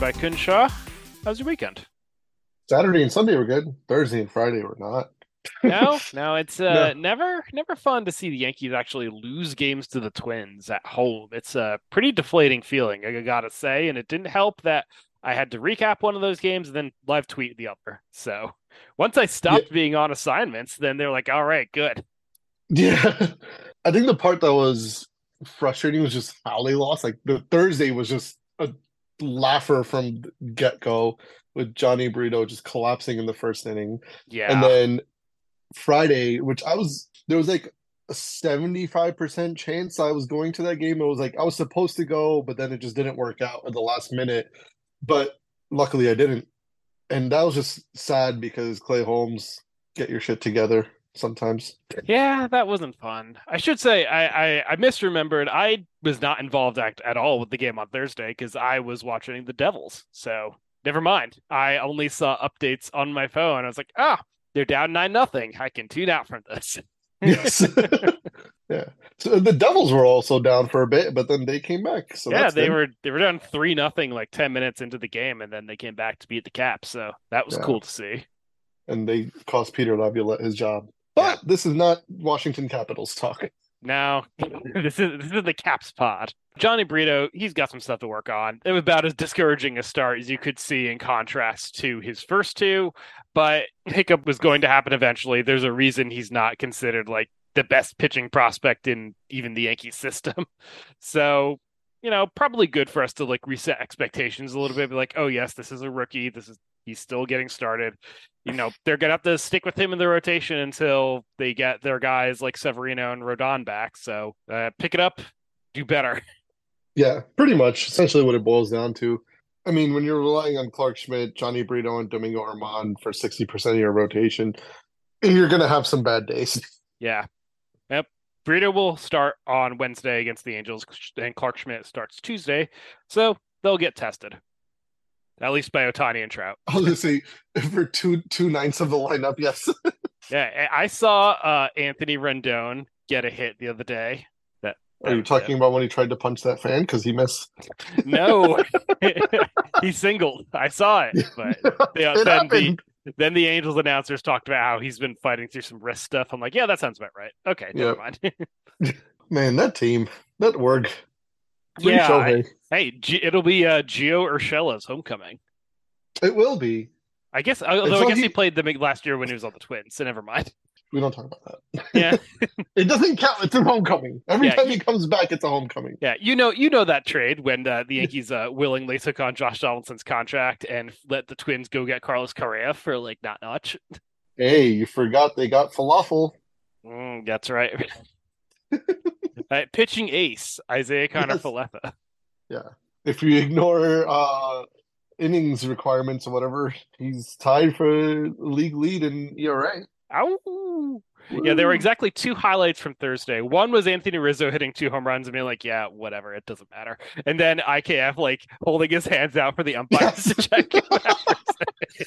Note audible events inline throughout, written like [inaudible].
by Kunj Shah. How's your weekend? Saturday and Sunday were good. Thursday and Friday were not. No, [laughs] no, it's uh, never, never fun to see the Yankees actually lose games to the Twins at home. It's a pretty deflating feeling, I gotta say, and it didn't help that I had to recap one of those games and then live tweet the other. So once I stopped Yeah. being on assignments, then they're like, "All right, good." Yeah. [laughs] I think the part that was frustrating was just how they lost. Like the Thursday was just laugher from get go with Johnny Brito just collapsing in the first inning. Yeah, And then Friday, which I was there was like a 75% chance I was going to that game. It was like I was supposed to go, but then it just didn't work out at the last minute. But luckily I didn't. And that was just sad because Clay Holmes, get your shit together sometimes. Yeah, that wasn't fun. I should say I I, I misremembered. I was not involved at, at all with the game on Thursday because I was watching the Devils. So never mind. I only saw updates on my phone. I was like, ah, they're down nine nothing. I can tune out from this. [laughs] Yes. [laughs] Yeah. So the Devils were also down for a bit, but then they came back. So yeah, they good. were they were down three nothing like ten minutes into the game, and then they came back to beat the Caps. So that was Yeah. cool to see. and they cost Peter Laviolette his job. But this is not Washington Capitals talk. Now, [laughs] this is this is the Caps pod. Johnny Brito, he's got some stuff to work on. It was about as discouraging a start as you could see in contrast to his first two, but hiccup was going to happen eventually. There's a reason he's not considered like the best pitching prospect in even the Yankee system. [laughs] So, you know, probably good for us to like reset expectations a little bit. Be like, oh yes, this is a rookie. This is he's still getting started. You know, they're gonna have to stick with him in the rotation until they get their guys like Severino and Rodon back. So uh, pick it up, do better. [laughs] Yeah, pretty much. Essentially what it boils down to. I mean, when you're relying on Clarke Schmidt, Johnny Brito, and Domingo Germán for 60% of your rotation, you're going to have some bad days. [laughs] Yeah. Yep. Brito will start on Wednesday against the Angels, and Clarke Schmidt starts Tuesday. So they'll get tested. At least by Ohtani and Trout. I was going to say, for two two ninths of the lineup, yes. [laughs] Yeah, I saw uh, Anthony Rendon get a hit the other day. That, Are you that talking about when he tried to punch that fan because he missed? [laughs] No, [laughs] he singled. I saw it, but It then the then the Angels announcers talked about how he's been fighting through some wrist stuff. I'm like, yeah, that sounds about right. Okay, never Yep. mind. Man, that team, that work. Free yeah, I- hey, G- it'll be uh, Gio Urshela's homecoming. It will be. I guess, although I guess he... he- played the last year when he was on the Twins, so never mind. We don't talk about that. Yeah, [laughs] [laughs] It doesn't count. It's a homecoming. Every Yeah, time he comes back, it's a homecoming. yeah, you know, you know that trade when uh, the Yankees uh, willingly took on Josh Donaldson's contract and let the Twins go get Carlos Correa for like not much. Hey, you forgot they got falafel. Mm, that's right. [laughs] uh, pitching ace Isiah Kiner Yes. Falefa. Yeah. If you ignore uh innings requirements or whatever, he's tied for league lead in ERA. Ow. Yeah, there were exactly two highlights from Thursday. One was Anthony Rizzo hitting two home runs and being like, "Yeah, whatever, it doesn't matter." And then IKF like holding his hands out for the umpires Yes. to check.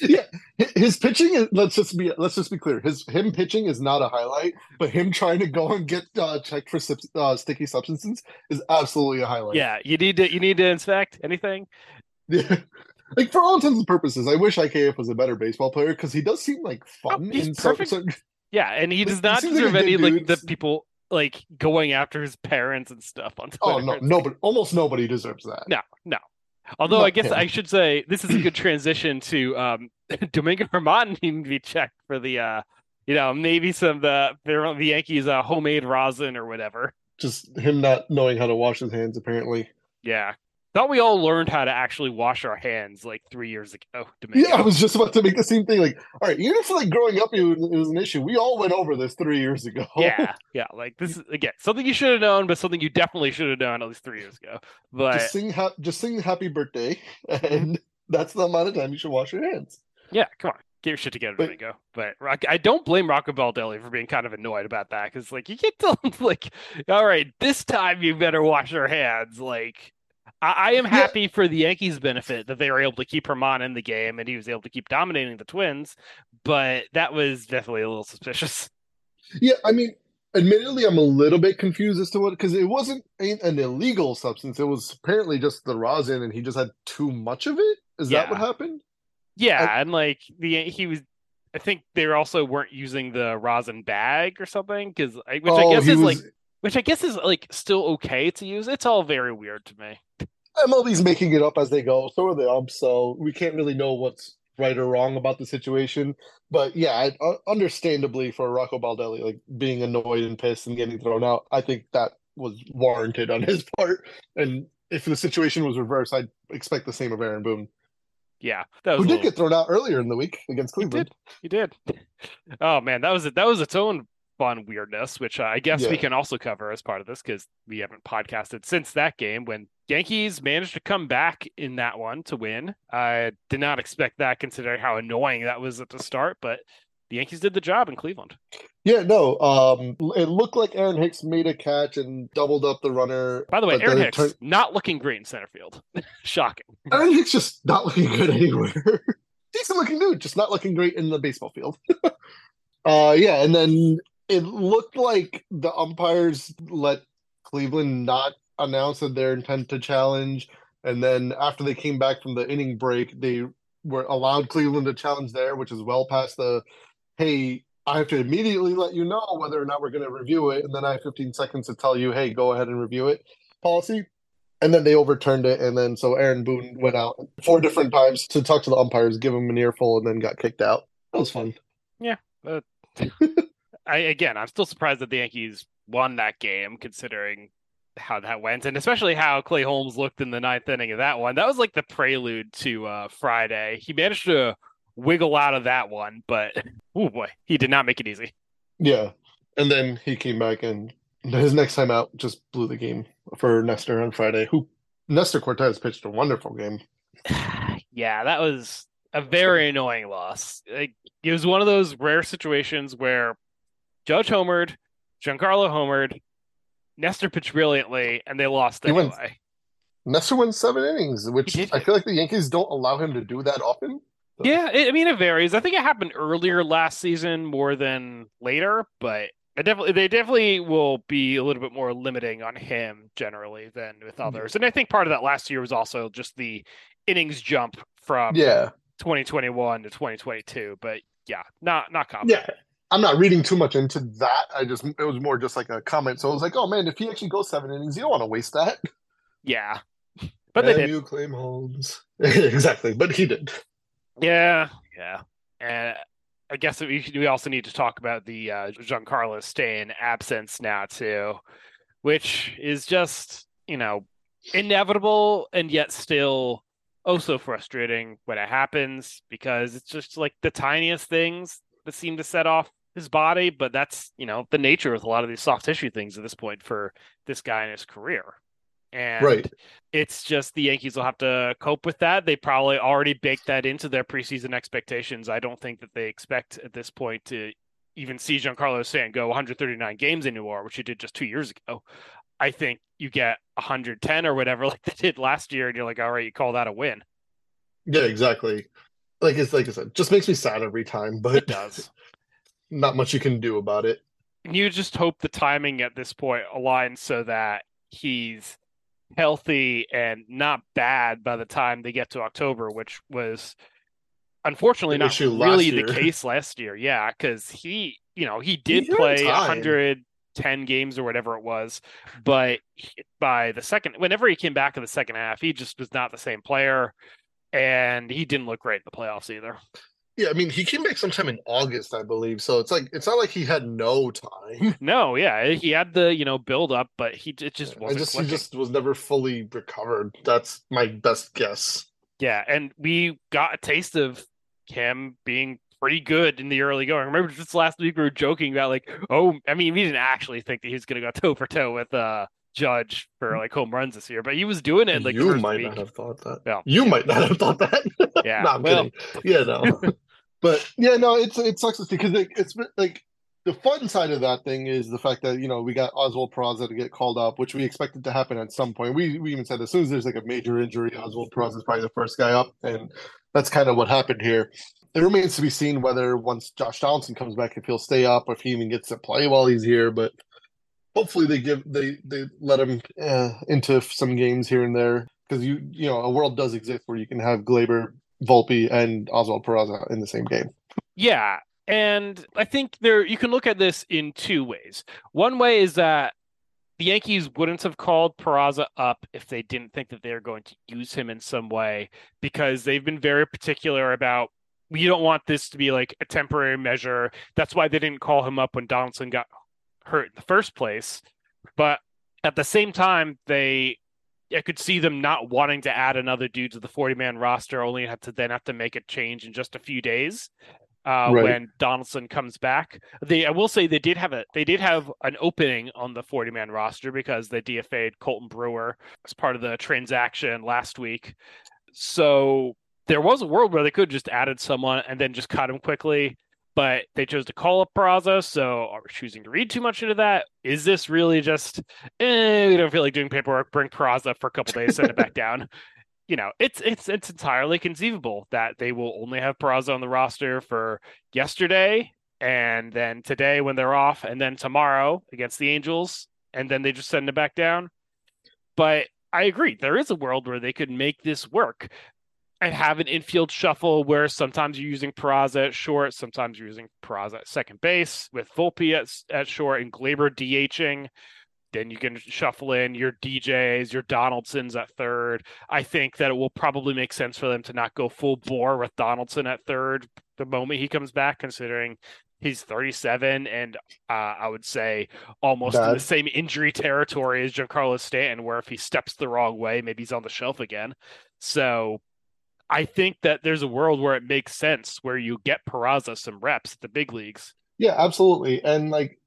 [laughs] yeah, his pitching is let's just be let's just be clear. His him pitching is not a highlight, but him trying to go and get uh, checked for uh, sticky substances is absolutely a highlight. yeah, you need to you need to inspect anything. Yeah. Like for all intents and purposes, I wish IKF was a better baseball player because he does seem like fun he's in some, perfect. Yeah, and he Like, does he not like deserve any good like the people like going after his parents and stuff on [laughs] Twitter. Oh no, It's no, but almost nobody deserves that. No, no. Although Not I guess him. I should say this is a good [clears throat] transition to um [laughs] Domingo Germán needing to be checked for the uh you know maybe some of the the Yankees uh, homemade rosin or whatever. Just him not knowing how to wash his hands, apparently. Yeah. Thought we all learned how to actually wash our hands like three years ago. [laughs] Domingo. Yeah, I was just about to make the same thing. Like, all right, even if like growing up it was, it was an issue, we all went over this three years ago. [laughs] yeah, yeah. Like this is again something you should have known, but something you definitely should have known at least three years ago. But just sing, ha- just sing "Happy Birthday," [laughs] and that's the amount of time you should wash your hands. Yeah, come on. Get your shit together, But- Domingo. But Rock, I don't blame Rocco Baldelli for being kind of annoyed about that because, like, you get to like, all right, this time you better wash your hands. Like, I, I am Yeah. happy for the Yankees' benefit that they were able to keep Germán in the game and he was able to keep dominating the Twins, but that was definitely a little suspicious. [laughs] Yeah, I mean, admittedly, I'm a little bit confused as to what because it wasn't an illegal substance. It was apparently just the rosin, and he just had too much of it. Is Yeah. that what happened? Yeah, I- and like the he was. I think they also weren't using the rosin bag or something because which I Oh, guess is was- like which I guess is like still okay to use. It's all very weird to me. MLB's making it up as they go. So are the umps. So we can't really know what's right or wrong about the situation. But yeah, I, uh, understandably for Rocco Baldelli, like being annoyed and pissed and getting thrown out, I think that was warranted on his [laughs] part. And if the situation was reversed, I'd expect the same of Aaron Boone, Yeah, that was who did little- get thrown out earlier in the week against He Cleveland. You did. Oh man, that was that was its own fun weirdness, which I guess we can also cover as part of this because we haven't podcasted since that game when Yankees managed to come back in that one to win. I did not expect that, considering how annoying that was at the start, but the Yankees did the job in Cleveland. Yeah, no. Um, it looked like Aaron Hicks made a catch and doubled up the runner. By the way, Aaron Hicks turned- not looking great in center field. [laughs] Shocking. Aaron Hicks just not looking good anywhere. [laughs] Decent looking dude, just not looking great in the baseball field. [laughs] uh yeah, and then it looked like the umpires let Cleveland not announce that their intent to challenge. And then after they came back from the inning break, they were allowed Cleveland to challenge there, which is well past the hey, I have to immediately let you know whether or not we're going to review it, and then I have 15 seconds to tell you, hey, go ahead and review it policy. And then they overturned it, and then so Aaron Boone went out four different times to talk to the umpires, give them an earful, and then got kicked out. That was fun. Yeah [laughs] i again, I'm still surprised that the Yankees won that game, considering how that went, and especially how Clay Holmes looked in the ninth inning of that one. That was like the prelude to uh, Friday. He managed to wiggle out of that one, but [laughs] oh boy, he did not make it easy. Yeah. And then he came back and his next time out just blew the game for Nestor on Friday, who Nestor Cortes pitched a wonderful game. [sighs] yeah, that was a very annoying loss. Like, it was one of those rare situations where Judge homered, Giancarlo homered, Nestor pitched brilliantly, and they lost He went- anyway. Nestor went seven innings, which I feel like the Yankees don't allow him to do that often. Yeah, it, I mean it varies. I think it happened earlier last season more than later, but I definitely they definitely will be a little bit more limiting on him generally than with mm-hmm. others. And I think part of that last year was also just the innings jump from Yeah. 2021 to 2022. But yeah, not not common. Yeah. I'm not reading too much into that. I just it was more just like a comment. So I was like, oh man, if he actually goes seven innings, you don't want to waste that. Yeah. But they And did. you claim Holmes. [laughs] exactly. But he did. Yeah, yeah. And I guess we we also need to talk about the uh, Giancarlo Stanton absence now too, which is just you know inevitable and yet still oh so frustrating when it happens because it's just like the tiniest things that seem to set off his body, but that's you know the nature with a lot of these soft tissue things at this point for this guy in his career. And Right. it's just the Yankees will have to cope with that. They probably already baked that into their preseason expectations. I don't think that they expect at this point to even see Giancarlo Stanton go 139 games anymore, which he did just two years ago. I think you get 110 or whatever [laughs] like they did last year, and you're like, all right, you call that a win. Yeah, exactly. Like it's like I said, just makes me sad every time, but It does. [laughs] not much you can do about it. And you just hope the timing at this point aligns so that he's healthy and not bad by the time they get to October, which was unfortunately not really the case last year. Yeah, because he, you know, he did had play time. 110 games or whatever it was, but by the second, whenever he came back in the second half, he just was not the same player. And he didn't look great in the playoffs either. Yeah, I mean, he came back sometime in August, I believe. So it's like it's not like he had no time. [laughs] No, yeah, he had the you know build up, but he it just I wasn't. just he just was never fully recovered. That's my best guess. Yeah, and we got a taste of him being pretty good in the early going. Remember just last week we were joking about like, oh, I mean, we didn't actually think that he was going to go [laughs] toe for toe with uh Judge for like home runs this year, but he was doing it like you might week. not have thought that. Yeah. You might not have thought that. [laughs] Yeah, no, I'm well- kidding. Yeah, no. But yeah, no, it's it sucks to see because it, it's like the fun side of that thing is the fact that you know we got Oswald Peraza to get called up, which we expected to happen at some point. We we even said as soon as there's like a major injury, Oswald Peraza is probably the first guy up, and that's kind of what happened here. it remains to be seen whether once Josh Donaldson comes back, if he'll stay up, or if he even gets to play while he's here. But hopefully, they give they they let him uh, into some games here and there because you you know a world does exist where you can have Gleyber, Volpe, and Oswald Peraza in the same game. Yeah, and I think there you can look at this in two ways. One way is that the Yankees wouldn't have called Peraza up if they didn't think that they're going to use him in some way because they've been very particular about we don't want this to be like a temporary measure. That's why they didn't call him up when Donaldson got hurt in the first place. But at the same time, they I could see them not wanting to add another dude to the 40 man roster, only have to then have to make a change in just a few days uh, right. when Donaldson comes back. They, I will say, they did have a they did have an opening on the forty man roster because they DFA'd Colten Brewer as part of the transaction last week. So there was a world where they could have just added someone and then just cut him quickly. But they chose to call up Peraza, so are we choosing to read too much into that? Is this really just eh, we don't feel like doing paperwork, bring Peraza for a couple days, send it back [laughs] down? you know, it's it's it's entirely conceivable that they will only have Peraza on the roster for yesterday and then today when they're off, and then tomorrow against the Angels, and then they just send it back down. But I agree, there is a world where they could make this work and have an infield shuffle where sometimes you're using Peraza at short, sometimes you're using Peraza at second base with Volpe at, at short and Gleyber DHing then you can shuffle in your DJs, your Donaldsons at third. I think that it will probably make sense for them to not go full bore with Donaldson at third the moment he comes back, considering he's 37 and uh, I would say almost in the same injury territory as Giancarlo Stanton, where if he steps the wrong way, maybe he's on the shelf again. So I think that there's a world where it makes sense where you get Peraza some reps at the big leagues. Yeah, absolutely. And like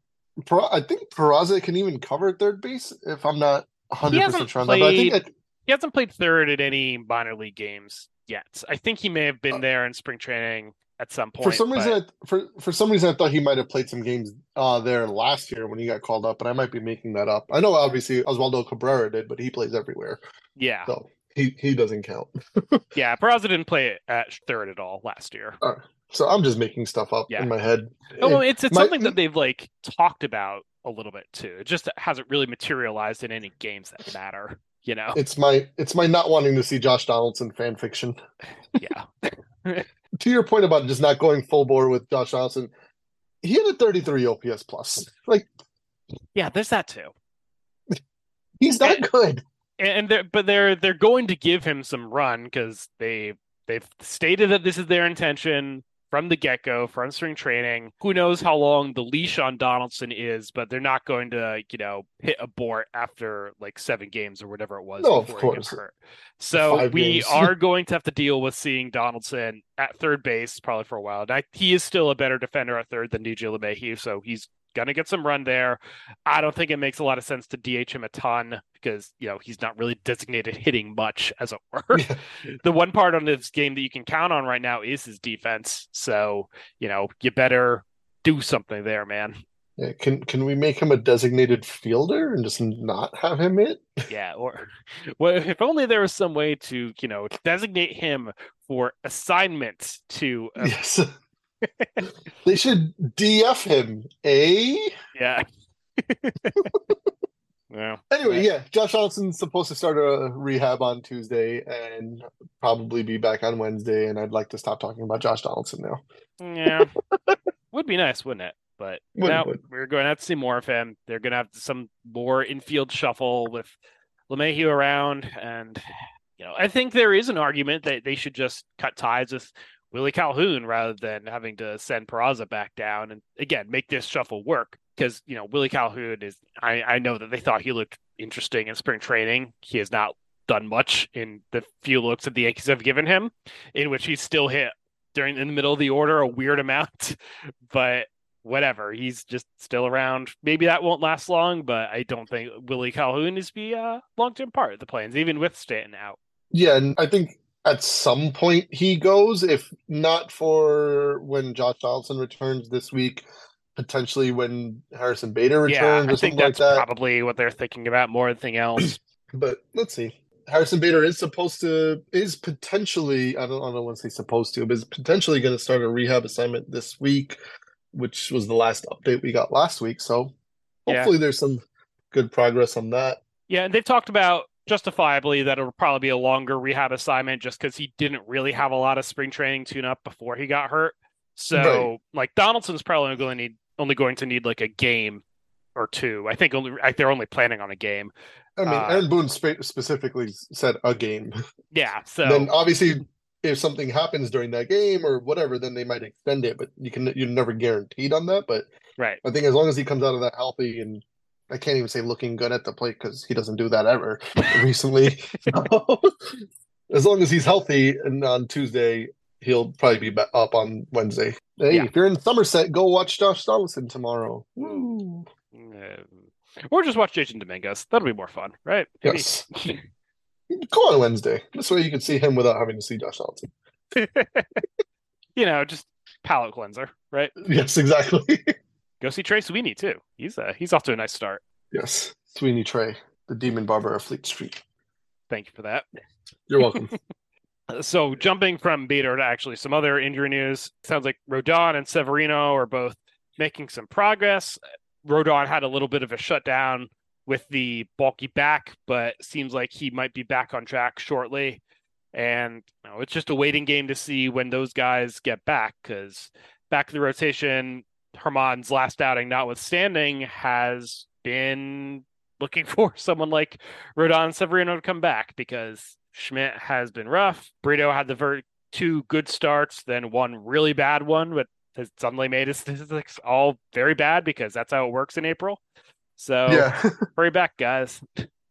I think Peraza can even cover third base if I'm not 100 percent sure on that. But I think he hasn't played third at any minor league games yet. I think he may have been uh, there in spring training at some point. For some reason, I, for for some reason, I thought he might have played some games uh, there last year when he got called up, but I might be making that up. I know obviously Oswaldo Cabrera did, but he plays everywhere. Yeah. So he he doesn't count. [laughs] yeah, Peraza didn't play at third at all last year. So I'm just making stuff up yeah. in my head. Oh, it's it's my, something that they've like talked about a little bit too. It just hasn't really materialized in any games that matter. You know, it's my it's my not wanting to see Josh Donaldson fan fiction. [laughs] Yeah. [laughs] to your point about just not going full bore with Josh Donaldson, he had a 33 OPS plus. Like, yeah, there's that too. He's not and, good. And they're, but they're they're going to give him some run because they they've stated that this is their intention from the get go, from spring training. Who knows how long the leash on Donaldson is, but they're not going to, you know, hit a abort after like seven games or whatever it was. No, of course. So Five we are going to have to deal with seeing Donaldson at third base probably for a while. And I, he is still a better defender at third than DJ LeMahieu, so he's going to get some run there. I don't think it makes a lot of sense to DH him a ton because, you know, he's not really designated hitting much, as it were. [laughs] The one part on this game that you can count on right now is his defense. So, you know, you better do something there, man. Yeah, can can we make him a designated fielder and just not have him hit? [laughs] Yeah, or well, if only there was some way to you know designate him for assignment to. A, yes [laughs] they should DF him, eh? Yeah. [laughs] yeah. Anyway, yeah, Josh Donaldson's supposed to start a rehab on Tuesday and probably be back on Wednesday. And I'd like to stop talking about Josh Donaldson now. Yeah, [laughs] would be nice, wouldn't it? But now we're going to have to see more of him. They're going to have some more infield shuffle with LeMahieu around, and you know, I think there is an argument that they should just cut ties with Willie Calhoun rather than having to send Peraza back down and again make this shuffle work because you know Willie Calhoun is I, I know that they thought he looked interesting in spring training. He has not done much in the few looks that the Yankees have given him, in which he's still hit during in the middle of the order a weird amount, [laughs] but whatever. He's just still around. Maybe that won't last long, but I don't think Willie Calhoun is be uh, a long term part of the plans, even with Stanton out. Yeah, and I think at some point he goes, if not for when Josh Donaldson returns this week, potentially when Harrison Bader returns yeah, or something like that. Probably what they're thinking about more than anything else. [clears throat] but let's see. Harrison Bader is supposed to is potentially I don't, I don't want to say supposed to, but is potentially going to start a rehab assignment this week, which was the last update we got last week. So hopefully yeah. there's some good progress on that. Yeah, and they've talked about justifiably that it'll probably be a longer rehab assignment just because he didn't really have a lot of spring training tune up before he got hurt. So right. like Donaldson's probably going to need only going to need like a game or two. I think only they're only planning on a game. I mean, uh, Aaron Boone spe- specifically said a game. [laughs] Yeah. So then obviously, if something happens during that game or whatever, then they might extend it. But you can you're never guaranteed on that. But right, I think as long as he comes out of that healthy and I can't even say looking good at the plate because he doesn't do that ever [laughs] recently. [laughs] as long as he's healthy and on Tuesday, he'll probably be up on Wednesday. Hey, yeah. if you're in Somerset, go watch Josh Donaldson tomorrow. Woo. or just watch Jasson Domínguez. That'll be more fun, right? Yes. [laughs] go on Wednesday. This way you can see him without having to see Josh Donaldson. you know, just palate cleanser, right? Yes, exactly. Go see Trey Sweeney too. He's uh, he's off to a nice start. Yes, Sweeney Trey, the Demon Barber of Fleet Street. Thank you for that. You're welcome. [laughs] so jumping from Bader to actually some other injury news, sounds like Rodon and Severino are both making some progress. Rodon had a little bit of a shutdown with the bulky back, but seems like he might be back on track shortly. And you know, it's just a waiting game to see when those guys get back because back to the rotation, Germán's last outing notwithstanding, has been looking [laughs] for someone like Rodon Severino to come back because Schmidt has been rough. Brito had the ver- two good starts, then one really bad one, but has suddenly made his [laughs] statistics all very bad because that's how it works in April. So yeah, [laughs] hurry back, guys.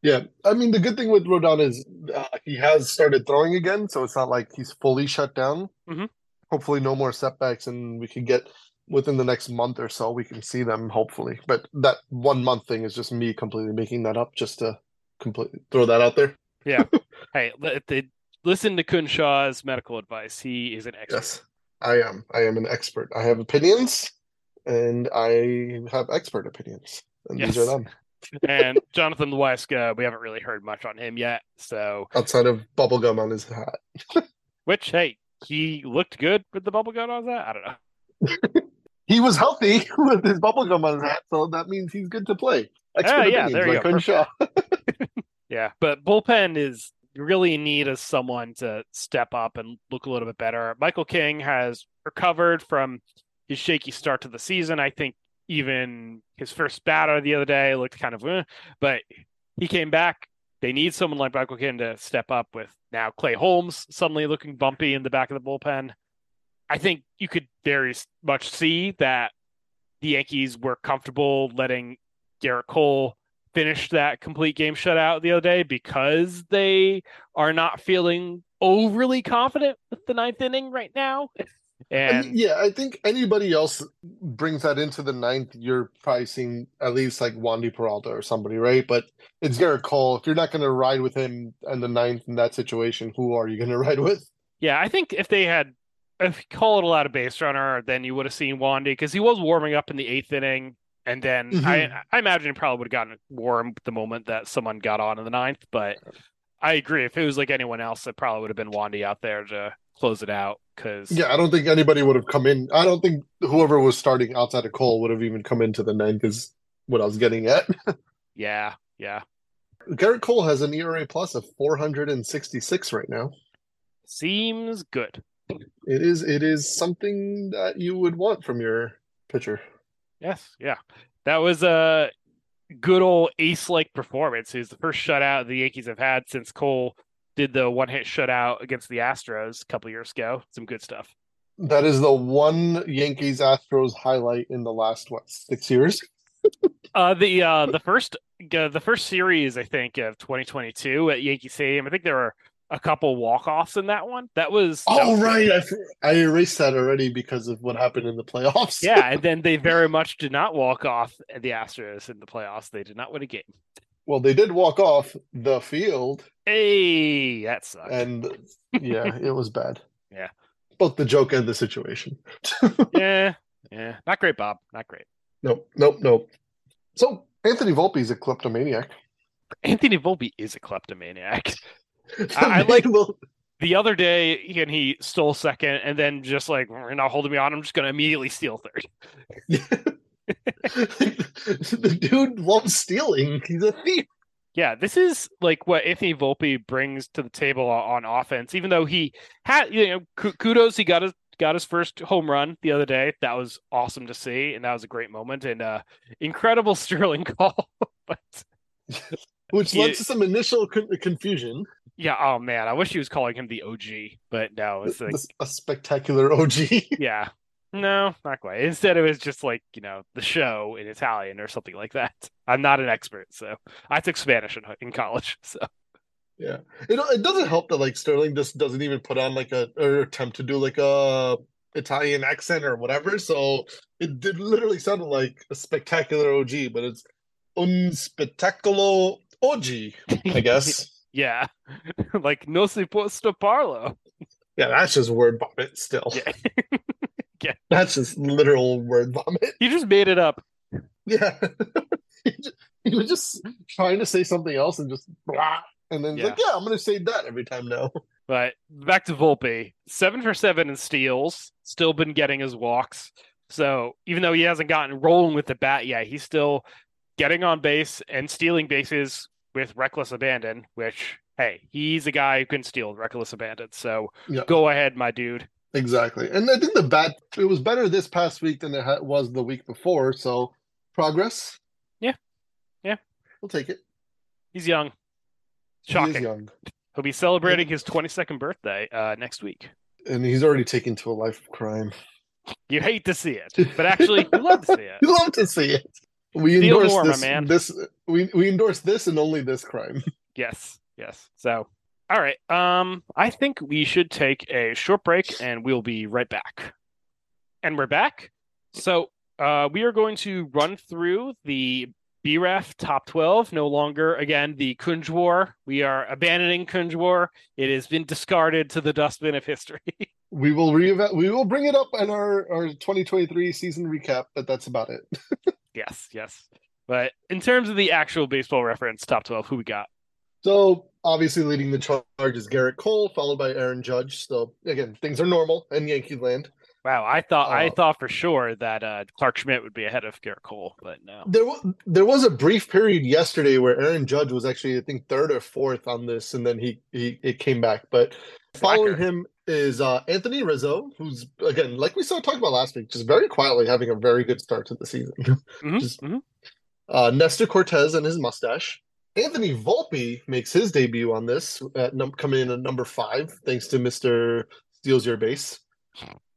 Yeah, I mean the good thing with Rodon is uh, he has started throwing again, so it's not like he's fully shut down. Mm-hmm. Hopefully, no more setbacks, and we can get within the next month or so we can see them hopefully. But that one month thing is just me completely making that up just to completely throw that out there. Yeah. [laughs] Hey listen to Kunj Shah's medical advice he is an expert. Yes i am. I am an expert. I have opinions and i have expert opinions and yes. these are them. [laughs] And jonathan Loáisiga, we haven't really heard much on him yet so. Outside of bubblegum on his hat. [laughs] Which hey he looked good with the bubblegum on that i don't know he was healthy [laughs] with his bubblegum on his hat, so that means he's good to play. Expert uh, yeah, there you like go. [laughs] yeah, but bullpen is really in need of someone to step up and look a little bit better. Michael King has recovered from his shaky start to the season. I think even his first batter the other day looked kind of, eh, but he came back. They need someone like Michael King to step up with now Clay Holmes suddenly looking bumpy in the back of the bullpen. I think you could very much see that the Yankees were comfortable letting Gerrit Cole finish that complete game shutout the other day because they are not feeling overly confident with the ninth inning right now. And yeah, I think anybody else brings that into the ninth, you're probably seeing at least like Wandy Peralta or somebody, right? But it's Gerrit Cole. If you're not going to ride with him in the ninth in that situation, who are you going [laughs] to ride with? Yeah, I think if they had if you call it a lot of base runner, then you would have seen Wandy because he was warming up in the eighth inning. And then mm-hmm. I, I imagine he probably would have gotten warm the moment that someone got on in the ninth. But I agree. If it was like anyone else, it probably would have been Wandy out there to close it out. Because yeah, I don't think anybody would have come in. I don't think whoever was starting outside of Cole would have even come into the ninth. Is what I was getting at. [laughs] yeah, yeah. Gerrit Cole has an ERA plus of 466 right now. Seems good. It is it is something that you would want from your pitcher. Yes, yeah. That was a good old ace like performance. It was the first shutout the Yankees have had since Cole did the one hit shutout against the Astros a couple years ago. Some good stuff. That is the one Yankees Astros highlight in the last what six years. [laughs] uh, the uh, the first uh, the first series I think of 2022 at Yankee Stadium. I think there were a couple walk offs in that one. That was oh that was right. I, I erased that already because of what happened in the playoffs. yeah, and [laughs] then they very much did not walk off the Astros in the playoffs. They did not win a game. Well, they did walk off the field. Hey, that sucked. And yeah, it was bad. [laughs] Yeah, both the joke and the situation. [laughs] yeah, yeah, not great, Bob. Not great. Nope, nope, nope. So Anthony Volpe is a kleptomaniac. Anthony Volpe is a kleptomaniac. [laughs] I, I like the other day and he stole second and then just like you're not holding me on. I'm just going to immediately steal third. [laughs] The dude loves stealing. He's a thief. Yeah this is like what anthony volpe brings to the table on offense even though he had you know kudos he got his got his first home run the other day. That was awesome to see and that was a great moment and uh incredible [laughs] sterling call but which led to some initial confusion yeah. Oh man, I wish he was calling him the OG, but no, it's like a spectacular OG. [laughs] yeah. No, not quite. Instead, it was just like you know the show in Italian or something like that. I'm not an expert, so I took Spanish in, in college. [laughs] So yeah, it it doesn't help that like Sterling just doesn't even put on like a or attempt to do like a Italian accent or whatever. So it did literally sounded like a spectacular OG, but it's un spettacolo OG, I [laughs] guess. Yeah. [laughs] like no si puesto parlo. Yeah, that's just word vomit still. Yeah. [laughs] yeah. That's just literal word vomit. You just made it up. Yeah. he, just, he, was just trying to say something else and just blah. And then yeah. like, yeah, I'm gonna say that every time now. [laughs] But back to Volpe. Seven for seven in steals, still been getting his walks. So even though he hasn't gotten rolling with the bat yet, he's still getting on base and stealing bases with reckless abandon, which hey, he's a guy who can steal reckless abandon. So yep. go ahead, my dude. Exactly, and I think the bat it was better this past week than it was the week before. So progress. Yeah, yeah, we'll take it. He's young. Shocking. He young. He'll be celebrating his 22nd birthday uh, next week. And he's already taken to a life of crime. You hate to see it, but [laughs] actually, you love to see it. you love to see it. We Feel endorse more, this, man. This we we endorse this and only this crime. [laughs] Yes, yes. So, all right. Um, I think we should take a short break, and we'll be right back. And we're back. So, uh, we are going to run through the B-Ref top 12. No longer, again, the Kunj War. We are abandoning Kunj War. It has been discarded to the dustbin of history. [laughs] we will re we will bring it up in our, our 2023 season recap, but that's about it. [laughs] Yes, yes. But in terms of the actual baseball reference top 12, who we got? So obviously leading the charge is Gerrit Cole, followed by Aaron Judge. So again, things are normal in Yankee land. Wow, I thought uh, I thought for sure that uh, Clarke Schmidt would be ahead of Gerrit Cole, but no. There was there was a brief period yesterday where Aaron Judge was actually I think third or fourth on this, and then he he it came back. But following him is uh, Anthony Rizzo, who's again, like we saw talk about last week, just very quietly having a very good start to the season. [laughs] Mm-hmm, just, mm-hmm. Uh, Nestor Cortes and his mustache. Anthony Volpe makes his debut on this, at num- coming in at number five, thanks to Mister Steals Your Base.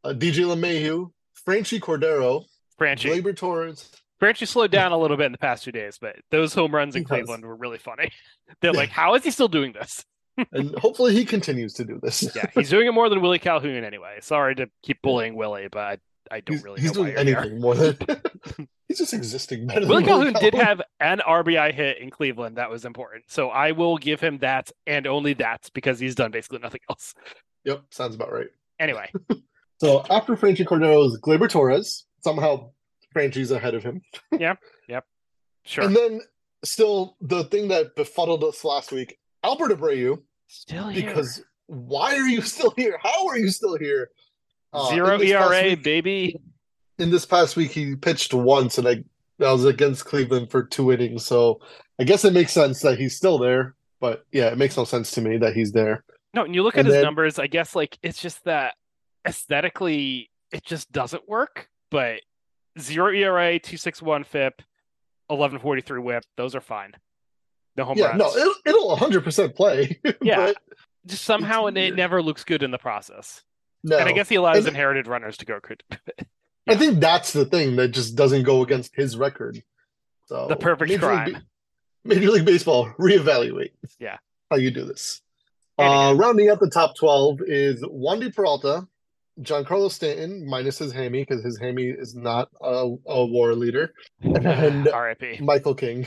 Uh, DJ LeMahieu, Franchy Cordero, Franchi Labor Torres. Franchy slowed down a little bit in the past two days, but those home runs in Cleveland were really funny. [laughs] They're like, how is he still doing this? And hopefully he continues to do this. [laughs] yeah, he's doing it more than Willie Calhoun anyway. Sorry to keep bullying Willie, but I, I don't he's, really. He's doing anything here. more than [laughs] [laughs] he's just existing better. Willie Calhoun, Calhoun did have an RBI hit in Cleveland that was important, so I will give him that and only that because he's done basically nothing else. Yep, sounds about right. Anyway, so after Franchy Cordero is Gleyber Torres. Somehow Franchy's ahead of him. yeah, yep, sure. And then still the thing that befuddled us last week, Albert Abreu Still here. Because why are you still here? How are you still here? Uh, Zero ERA, week, baby. In this past week, he pitched once, and I that was against Cleveland for two innings. So I guess it makes sense that he's still there. But yeah, it makes no sense to me that he's there. No, and you look and at his numbers. I guess like it's just that aesthetically, it just doesn't work. But zero ERA, two six one FIP, eleven forty three WHIP. Those are fine the home yeah, runs. No, it'll, it'll 100% play. [laughs] yeah. Just somehow it weird. never looks good in the process. No. And I guess he allows and, inherited runners to go good. [laughs] yeah. I think that's the thing that just doesn't go against his record. So the perfect Major crime. League, Major League Baseball, reevaluate. Yeah. How you do this. Uh, rounding out the top 12 is Wandy Peralta, Giancarlo Stanton, minus his hammy, because his hammy is not a, a war leader, [laughs] and RIP. Michael King,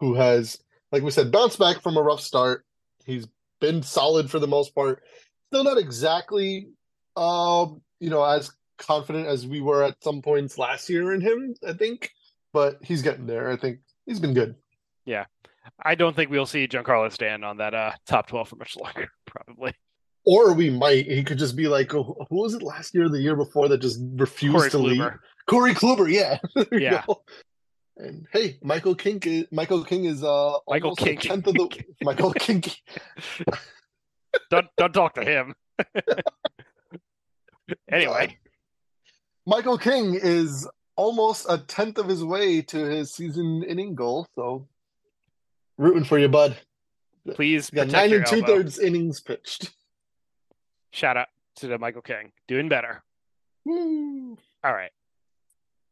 who has like we said, bounced back from a rough start. He's been solid for the most part. Still not exactly, um, you know, as confident as we were at some points last year in him. I think, but he's getting there. I think he's been good. Yeah, I don't think we'll see Giancarlo Stanton that uh, top 12 for much longer, [laughs] probably. Or we might. He could just be like, oh, who was it last year or the year before that just refused Corey to leave? Corey Kluber, yeah. [laughs] Yeah. And hey, Michael King is Michael King is uh Michael King. tenth of the [laughs] Michael King. Don't don't talk to him. [laughs] anyway, Michael King is almost a tenth of his way to his season inning goal. So rooting for you, bud. please You nine and two thirds innings pitched. Shout out to the Michael King, doing better. Woo. All right.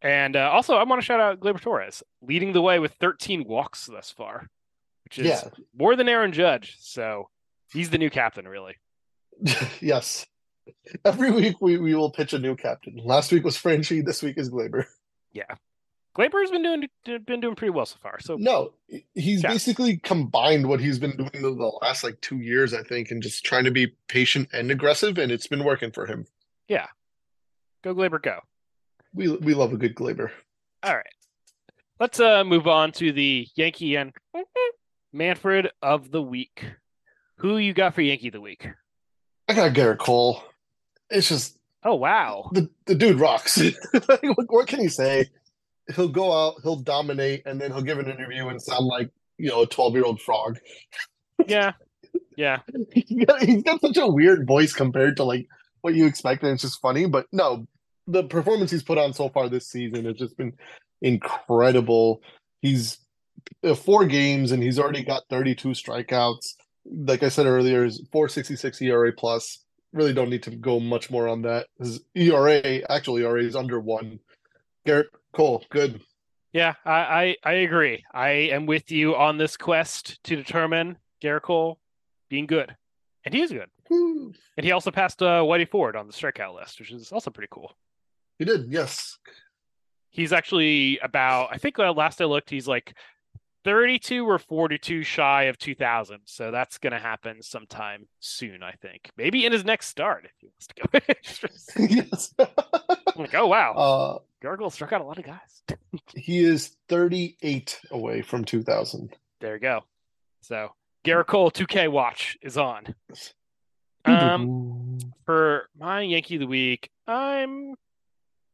And uh, also, I want to shout out Gleyber Torres, leading the way with 13 walks thus far, which is Yeah. more than Aaron Judge. So he's the new captain, really. [laughs] yes. Every week we, we will pitch a new captain. Last week was Franchy. This week is Gleyber. Yeah. Gleyber has been doing been doing pretty well so far. So No, he's Yeah. basically combined what he's been doing the, the last like two years, I think, and just trying to be patient and aggressive, and it's been working for him. Yeah, go Gleyber, go. We we love a good Gleyber. All right. Let's uh move on to the Yankee and Manfred of the week. Who you got for Yankee of the week? I got Gerrit Cole. It's just Oh wow. the the dude rocks. [laughs] like, what, what can you say? He'll go out, he'll dominate, and then he'll give an interview and sound like you know a twelve year old frog. [laughs] Yeah. Yeah. he's got, he's got such a weird voice compared to like what you expect, and it's just funny. But no, the performance he's put on so far this season has just been incredible. He's uh, four games and he's already got 32 strikeouts. Like I said earlier, is 466 ERA plus. Really don't need to go much more on that. His ERA, actual ERA, is under one. Gerrit Cole, good. Yeah, I, I, I agree. I am with you on this quest to determine Gerrit Cole being good. And he is good. Woo. And he also passed uh, Whitey Ford on the strikeout list, which is also pretty cool. He did, yes. He's actually about, I think uh, last I looked, he's like 32 or 42 shy of 2000. So that's going to happen sometime soon, I think. Maybe in his next start if he wants to go. [laughs] yes. I'm [laughs] like, oh, wow. uh, Gerrit struck out a lot of guys. [laughs] he is 38 away from 2000. There you go. So Gerrit Cole 2K watch is on. Um, for my Yankee of the week, I'm,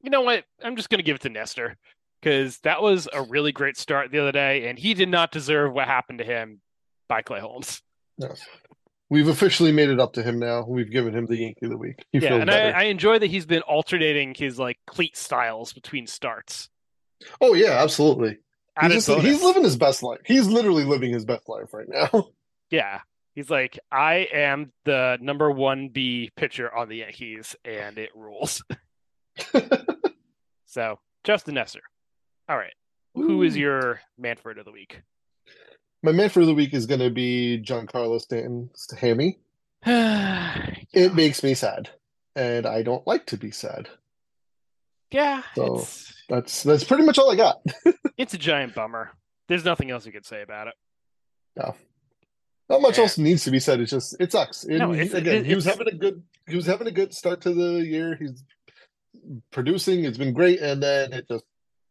you know what? I'm just going to give it to Nestor because that was a really great start the other day, and he did not deserve what happened to him by Clay Holmes. Yes. We've officially made it up to him now. We've given him the Yankee of the week. He yeah, and I. I enjoy that he's been alternating his like cleat styles between starts. oh yeah, absolutely. He's, just, he's living his best life. He's literally living his best life right now. [laughs] Yeah. He's like, I am the number one B pitcher on the Yankees, and it rules. [laughs] [laughs] so, Justin Nestor. All right. Who is your Manfred of the week? My man for the week is going to be Giancarlo Stanton Hammy. [sighs] It makes me sad, and I don't like to be sad. Yeah, so- That's that's pretty much all I got. [laughs] it's a giant bummer. There's nothing else you could say about it. Yeah. Not much Yeah. else needs to be said. It's just it sucks. No, it's- again, it- he was having a good he was having a good start to the year. He's producing. It's been great, and then it just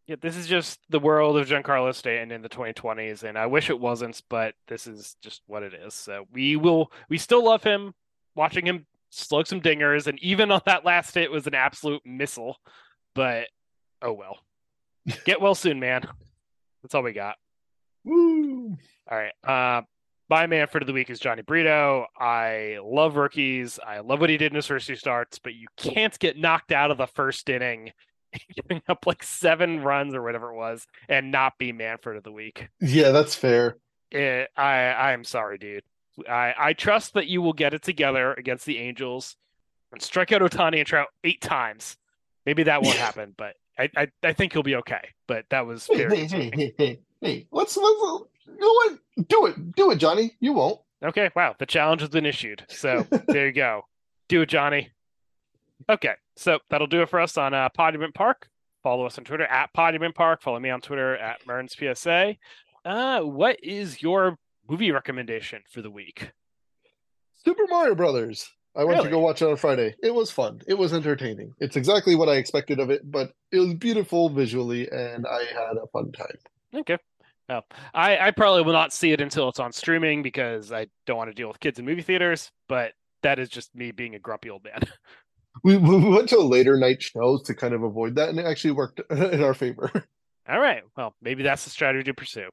Yeah, this is just the world of Giancarlo Stanton in the 2020s, and I wish it wasn't, but this is just what it is. So we will, we still love him. Watching him slug some dingers, and even on that last hit was an absolute missile. But oh well. [laughs] Get well soon, man. That's all we got. woo. All right. Uh, my Manfred of the week is Johnny Brito. I love rookies. I love what he did in his first two starts, but you can't get knocked out of the first inning, [laughs] giving up like seven runs or whatever it was, and not be Manfred of the week. Yeah, that's fair. Eh, I I'm sorry, dude. I I trust that you will get it together against the Angels and strike out Ohtani and Trout eight times. Maybe that won't happen, but I, I I think he'll be okay. But that was Hey, very hey, hey, hey, hey, hey. Let's, let's you know what? Do it, do it, Johnny. You won't. Okay, wow. The challenge has been issued. So [laughs] there you go. Do it, Johnny. Okay, so that'll do it for us on uh, Park. Follow us on Twitter at Podument Park. Follow me on Twitter at Mearns PSA. Uh, what is your movie recommendation for the week? Super Mario Brothers. I went to go watch it on Friday. It was fun. It was entertaining. It's exactly what I expected of it, but it was beautiful visually, and I had a fun time. Okay. Well, I, I probably will not see it until it's on streaming because I don't want to deal with kids in movie theaters, but that is just me being a grumpy old man. [laughs] We, we went to later night shows to kind of avoid that, and it actually worked [laughs] in our favor. All right. Well, maybe that's the strategy to pursue.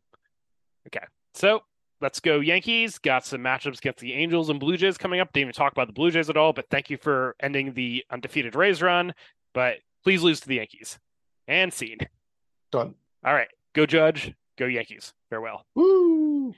Okay. So let's go Yankees. Got some matchups against the Angels and Blue Jays coming up. Didn't even talk about the Blue Jays at all, but thank you for ending the undefeated Rays run. But please lose to the Yankees. And scene. Done. All right. Go Judge. Go Yankees. Farewell. Woo!